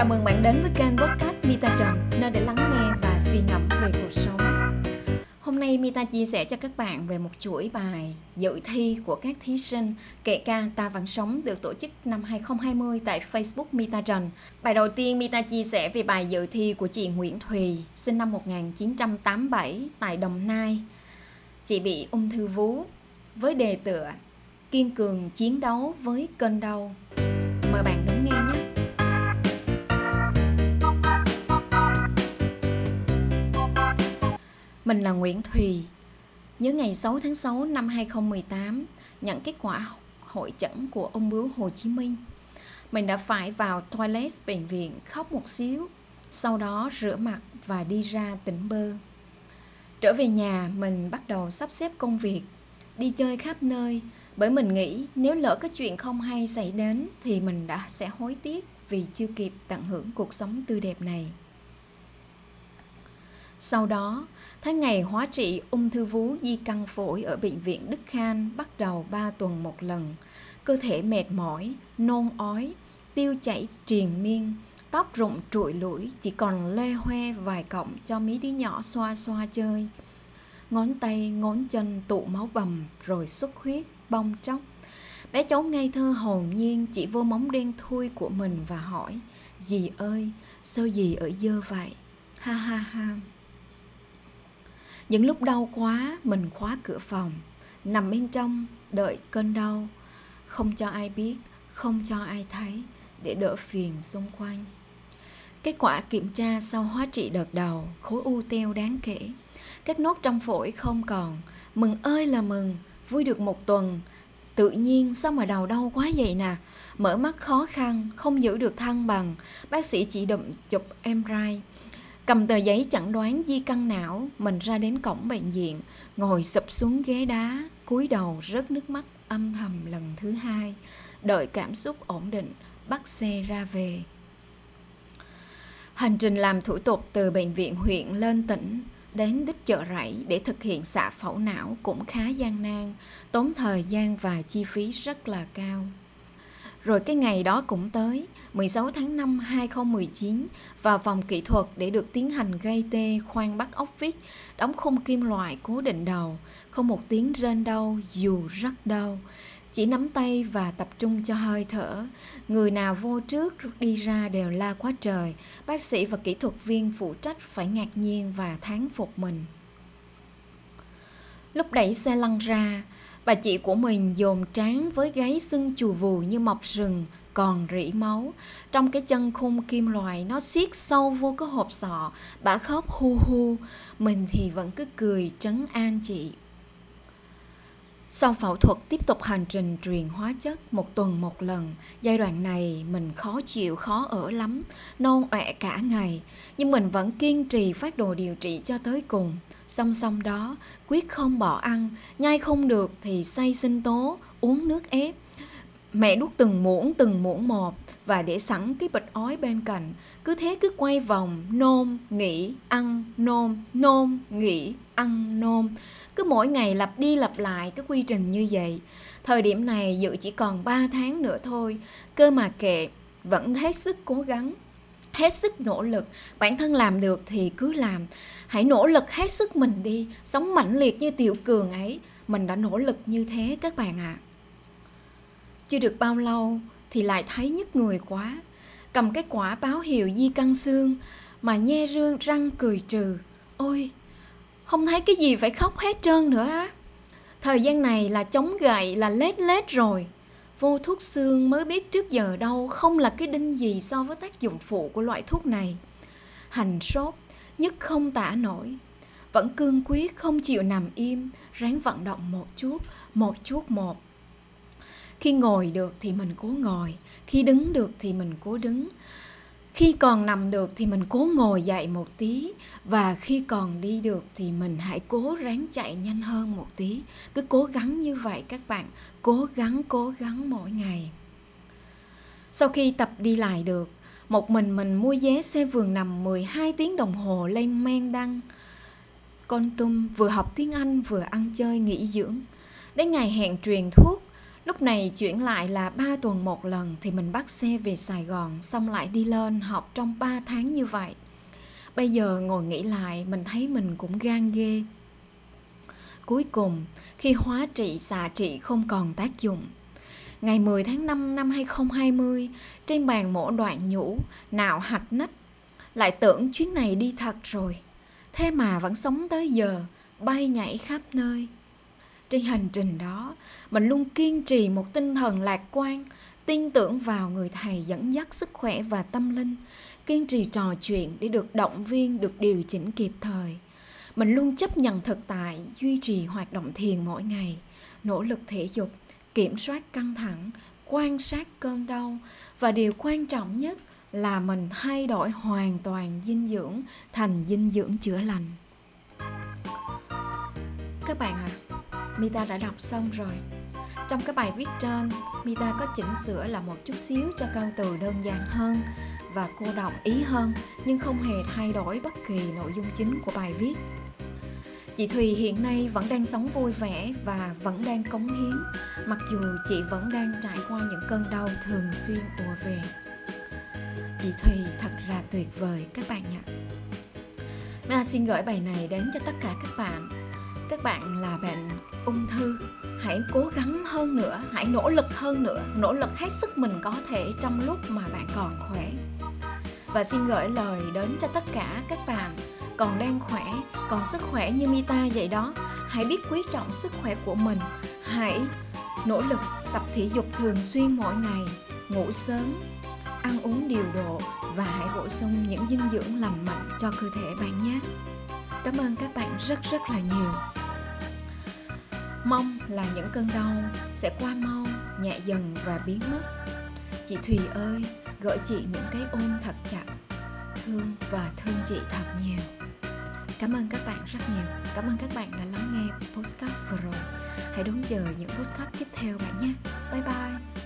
Chào mừng bạn đến với kênh Podcast Mita Trần, nơi để lắng nghe và suy ngẫm về cuộc sống. Hôm nay Mita chia sẻ cho các bạn về một chuỗi bài dự thi của các thí sinh kệ ca Ta Vẫn Sống được tổ chức năm 2020 tại Facebook Mita Trần. Bài đầu tiên Mita chia sẻ về bài dự thi của chị Nguyễn Thùy, sinh năm 1987 tại Đồng Nai. Chị bị ung thư vú với đề tựa Kiên cường chiến đấu với cơn đau. Mời bạn Mình là Nguyễn Thùy. Nhớ ngày 6 tháng 6 năm 2018, nhận kết quả hội chẩn của ung bướu Hồ Chí Minh. Mình đã phải vào toilet bệnh viện khóc một xíu, sau đó rửa mặt và đi ra tỉnh bơ. Trở về nhà, mình bắt đầu sắp xếp công việc, đi chơi khắp nơi, bởi mình nghĩ nếu lỡ có chuyện không hay xảy đến thì mình đã sẽ hối tiếc vì chưa kịp tận hưởng cuộc sống tươi đẹp này. Sau đó, tháng ngày hóa trị ung thư vú di căn phổi ở bệnh viện Đức Khan bắt đầu 3 tuần một lần. Cơ thể mệt mỏi, nôn ói, tiêu chảy triền miên, tóc rụng trụi lũi chỉ còn lê hoe vài cọng cho mấy đứa nhỏ xoa xoa chơi. Ngón tay, ngón chân tụ máu bầm rồi xuất huyết, bong tróc. Bé cháu ngây thơ hồn nhiên chỉ vô móng đen thui của mình và hỏi Dì ơi, sao dì ở dơ vậy? Ha ha ha. Những lúc đau quá, mình khóa cửa phòng, nằm bên trong, đợi cơn đau, không cho ai biết, không cho ai thấy, để đỡ phiền xung quanh. Kết quả kiểm tra sau hóa trị đợt đầu, khối u teo đáng kể. Các nốt trong phổi không còn, mừng ơi là mừng, vui được một tuần. Tự nhiên sao mà đầu đau quá vậy nè, mở mắt khó khăn, không giữ được thăng bằng, bác sĩ chỉ đụng chụp em rai cầm tờ giấy chẩn đoán di căn não, mình ra đến cổng bệnh viện, ngồi sụp xuống ghế đá, cúi đầu rớt nước mắt âm thầm lần thứ hai. Đợi cảm xúc ổn định, bắt xe ra về. Hành trình làm thủ tục từ bệnh viện huyện lên tỉnh, đến đích chợ rẫy để thực hiện xạ phẫu não cũng khá gian nan, tốn thời gian và chi phí rất là cao rồi cái ngày đó cũng tới, 16 tháng 5 2019, vào phòng kỹ thuật để được tiến hành gây tê khoan bắt ốc vít, đóng khung kim loại cố định đầu, không một tiếng rên đau dù rất đau. Chỉ nắm tay và tập trung cho hơi thở. Người nào vô trước đi ra đều la quá trời. Bác sĩ và kỹ thuật viên phụ trách phải ngạc nhiên và thán phục mình. Lúc đẩy xe lăn ra, Bà chị của mình dồn trán với gáy sưng chù vù như mọc rừng, còn rỉ máu. Trong cái chân khung kim loại nó siết sâu vô cái hộp sọ, bà khóc hu hu, mình thì vẫn cứ cười trấn an chị. Sau phẫu thuật tiếp tục hành trình truyền hóa chất một tuần một lần, giai đoạn này mình khó chịu, khó ở lắm, nôn ọe cả ngày, nhưng mình vẫn kiên trì phát đồ điều trị cho tới cùng. Song song đó, quyết không bỏ ăn, nhai không được thì xay sinh tố, uống nước ép. Mẹ đút từng muỗng từng muỗng một và để sẵn cái bịch ói bên cạnh. Cứ thế cứ quay vòng, nôn, nghỉ, ăn, nôn, nôn, nghỉ, ăn, nôn. Cứ mỗi ngày lặp đi lặp lại cái quy trình như vậy. Thời điểm này dự chỉ còn 3 tháng nữa thôi, cơ mà kệ, vẫn hết sức cố gắng hết sức nỗ lực. Bản thân làm được thì cứ làm. Hãy nỗ lực hết sức mình đi. Sống mãnh liệt như tiểu cường ấy. Mình đã nỗ lực như thế các bạn ạ. À. chưa được bao lâu thì lại thấy nhức người quá. Cầm cái quả báo hiệu di căn xương mà nhe rương răng cười trừ. Ôi, không thấy cái gì phải khóc hết trơn nữa á. Thời gian này là chống gậy, là lết lết rồi vô thuốc xương mới biết trước giờ đâu không là cái đinh gì so với tác dụng phụ của loại thuốc này. Hành sốt nhất không tả nổi. Vẫn cương quyết không chịu nằm im, ráng vận động một chút một chút một. Khi ngồi được thì mình cố ngồi, khi đứng được thì mình cố đứng khi còn nằm được thì mình cố ngồi dậy một tí. Và khi còn đi được thì mình hãy cố ráng chạy nhanh hơn một tí. Cứ cố gắng như vậy các bạn. Cố gắng cố gắng mỗi ngày. Sau khi tập đi lại được, một mình mình mua vé xe vườn nằm 12 tiếng đồng hồ lên men đăng. Con tum vừa học tiếng Anh vừa ăn chơi nghỉ dưỡng. Đến ngày hẹn truyền thuốc Lúc này chuyển lại là 3 tuần một lần thì mình bắt xe về Sài Gòn xong lại đi lên học trong 3 tháng như vậy. Bây giờ ngồi nghĩ lại mình thấy mình cũng gan ghê. Cuối cùng, khi hóa trị xạ trị không còn tác dụng, ngày 10 tháng 5 năm 2020, trên bàn mổ đoạn nhũ, nạo hạch nách, lại tưởng chuyến này đi thật rồi. Thế mà vẫn sống tới giờ, bay nhảy khắp nơi. Trên hành trình đó, mình luôn kiên trì một tinh thần lạc quan, tin tưởng vào người thầy dẫn dắt sức khỏe và tâm linh, kiên trì trò chuyện để được động viên, được điều chỉnh kịp thời. Mình luôn chấp nhận thực tại, duy trì hoạt động thiền mỗi ngày, nỗ lực thể dục, kiểm soát căng thẳng, quan sát cơn đau và điều quan trọng nhất là mình thay đổi hoàn toàn dinh dưỡng thành dinh dưỡng chữa lành. Các bạn à, Mita đã đọc xong rồi. Trong cái bài viết trên, Mita có chỉnh sửa là một chút xíu cho câu từ đơn giản hơn và cô đọng ý hơn nhưng không hề thay đổi bất kỳ nội dung chính của bài viết. Chị Thùy hiện nay vẫn đang sống vui vẻ và vẫn đang cống hiến, mặc dù chị vẫn đang trải qua những cơn đau thường xuyên ùa về. Chị Thùy thật là tuyệt vời các bạn ạ. Mita xin gửi bài này đến cho tất cả các bạn các bạn là bệnh ung thư, hãy cố gắng hơn nữa, hãy nỗ lực hơn nữa, nỗ lực hết sức mình có thể trong lúc mà bạn còn khỏe. Và xin gửi lời đến cho tất cả các bạn, còn đang khỏe, còn sức khỏe như mita vậy đó, hãy biết quý trọng sức khỏe của mình, hãy nỗ lực tập thể dục thường xuyên mỗi ngày, ngủ sớm, ăn uống điều độ và hãy bổ sung những dinh dưỡng lành mạnh cho cơ thể bạn nhé. Cảm ơn các bạn rất rất là nhiều mong là những cơn đau sẽ qua mau, nhẹ dần và biến mất. Chị thùy ơi gửi chị những cái ôm thật chặt, thương và thương chị thật nhiều. Cảm ơn các bạn rất nhiều. Cảm ơn các bạn đã lắng nghe podcast vừa rồi. Hãy đón chờ những podcast tiếp theo bạn nhé. Bye bye.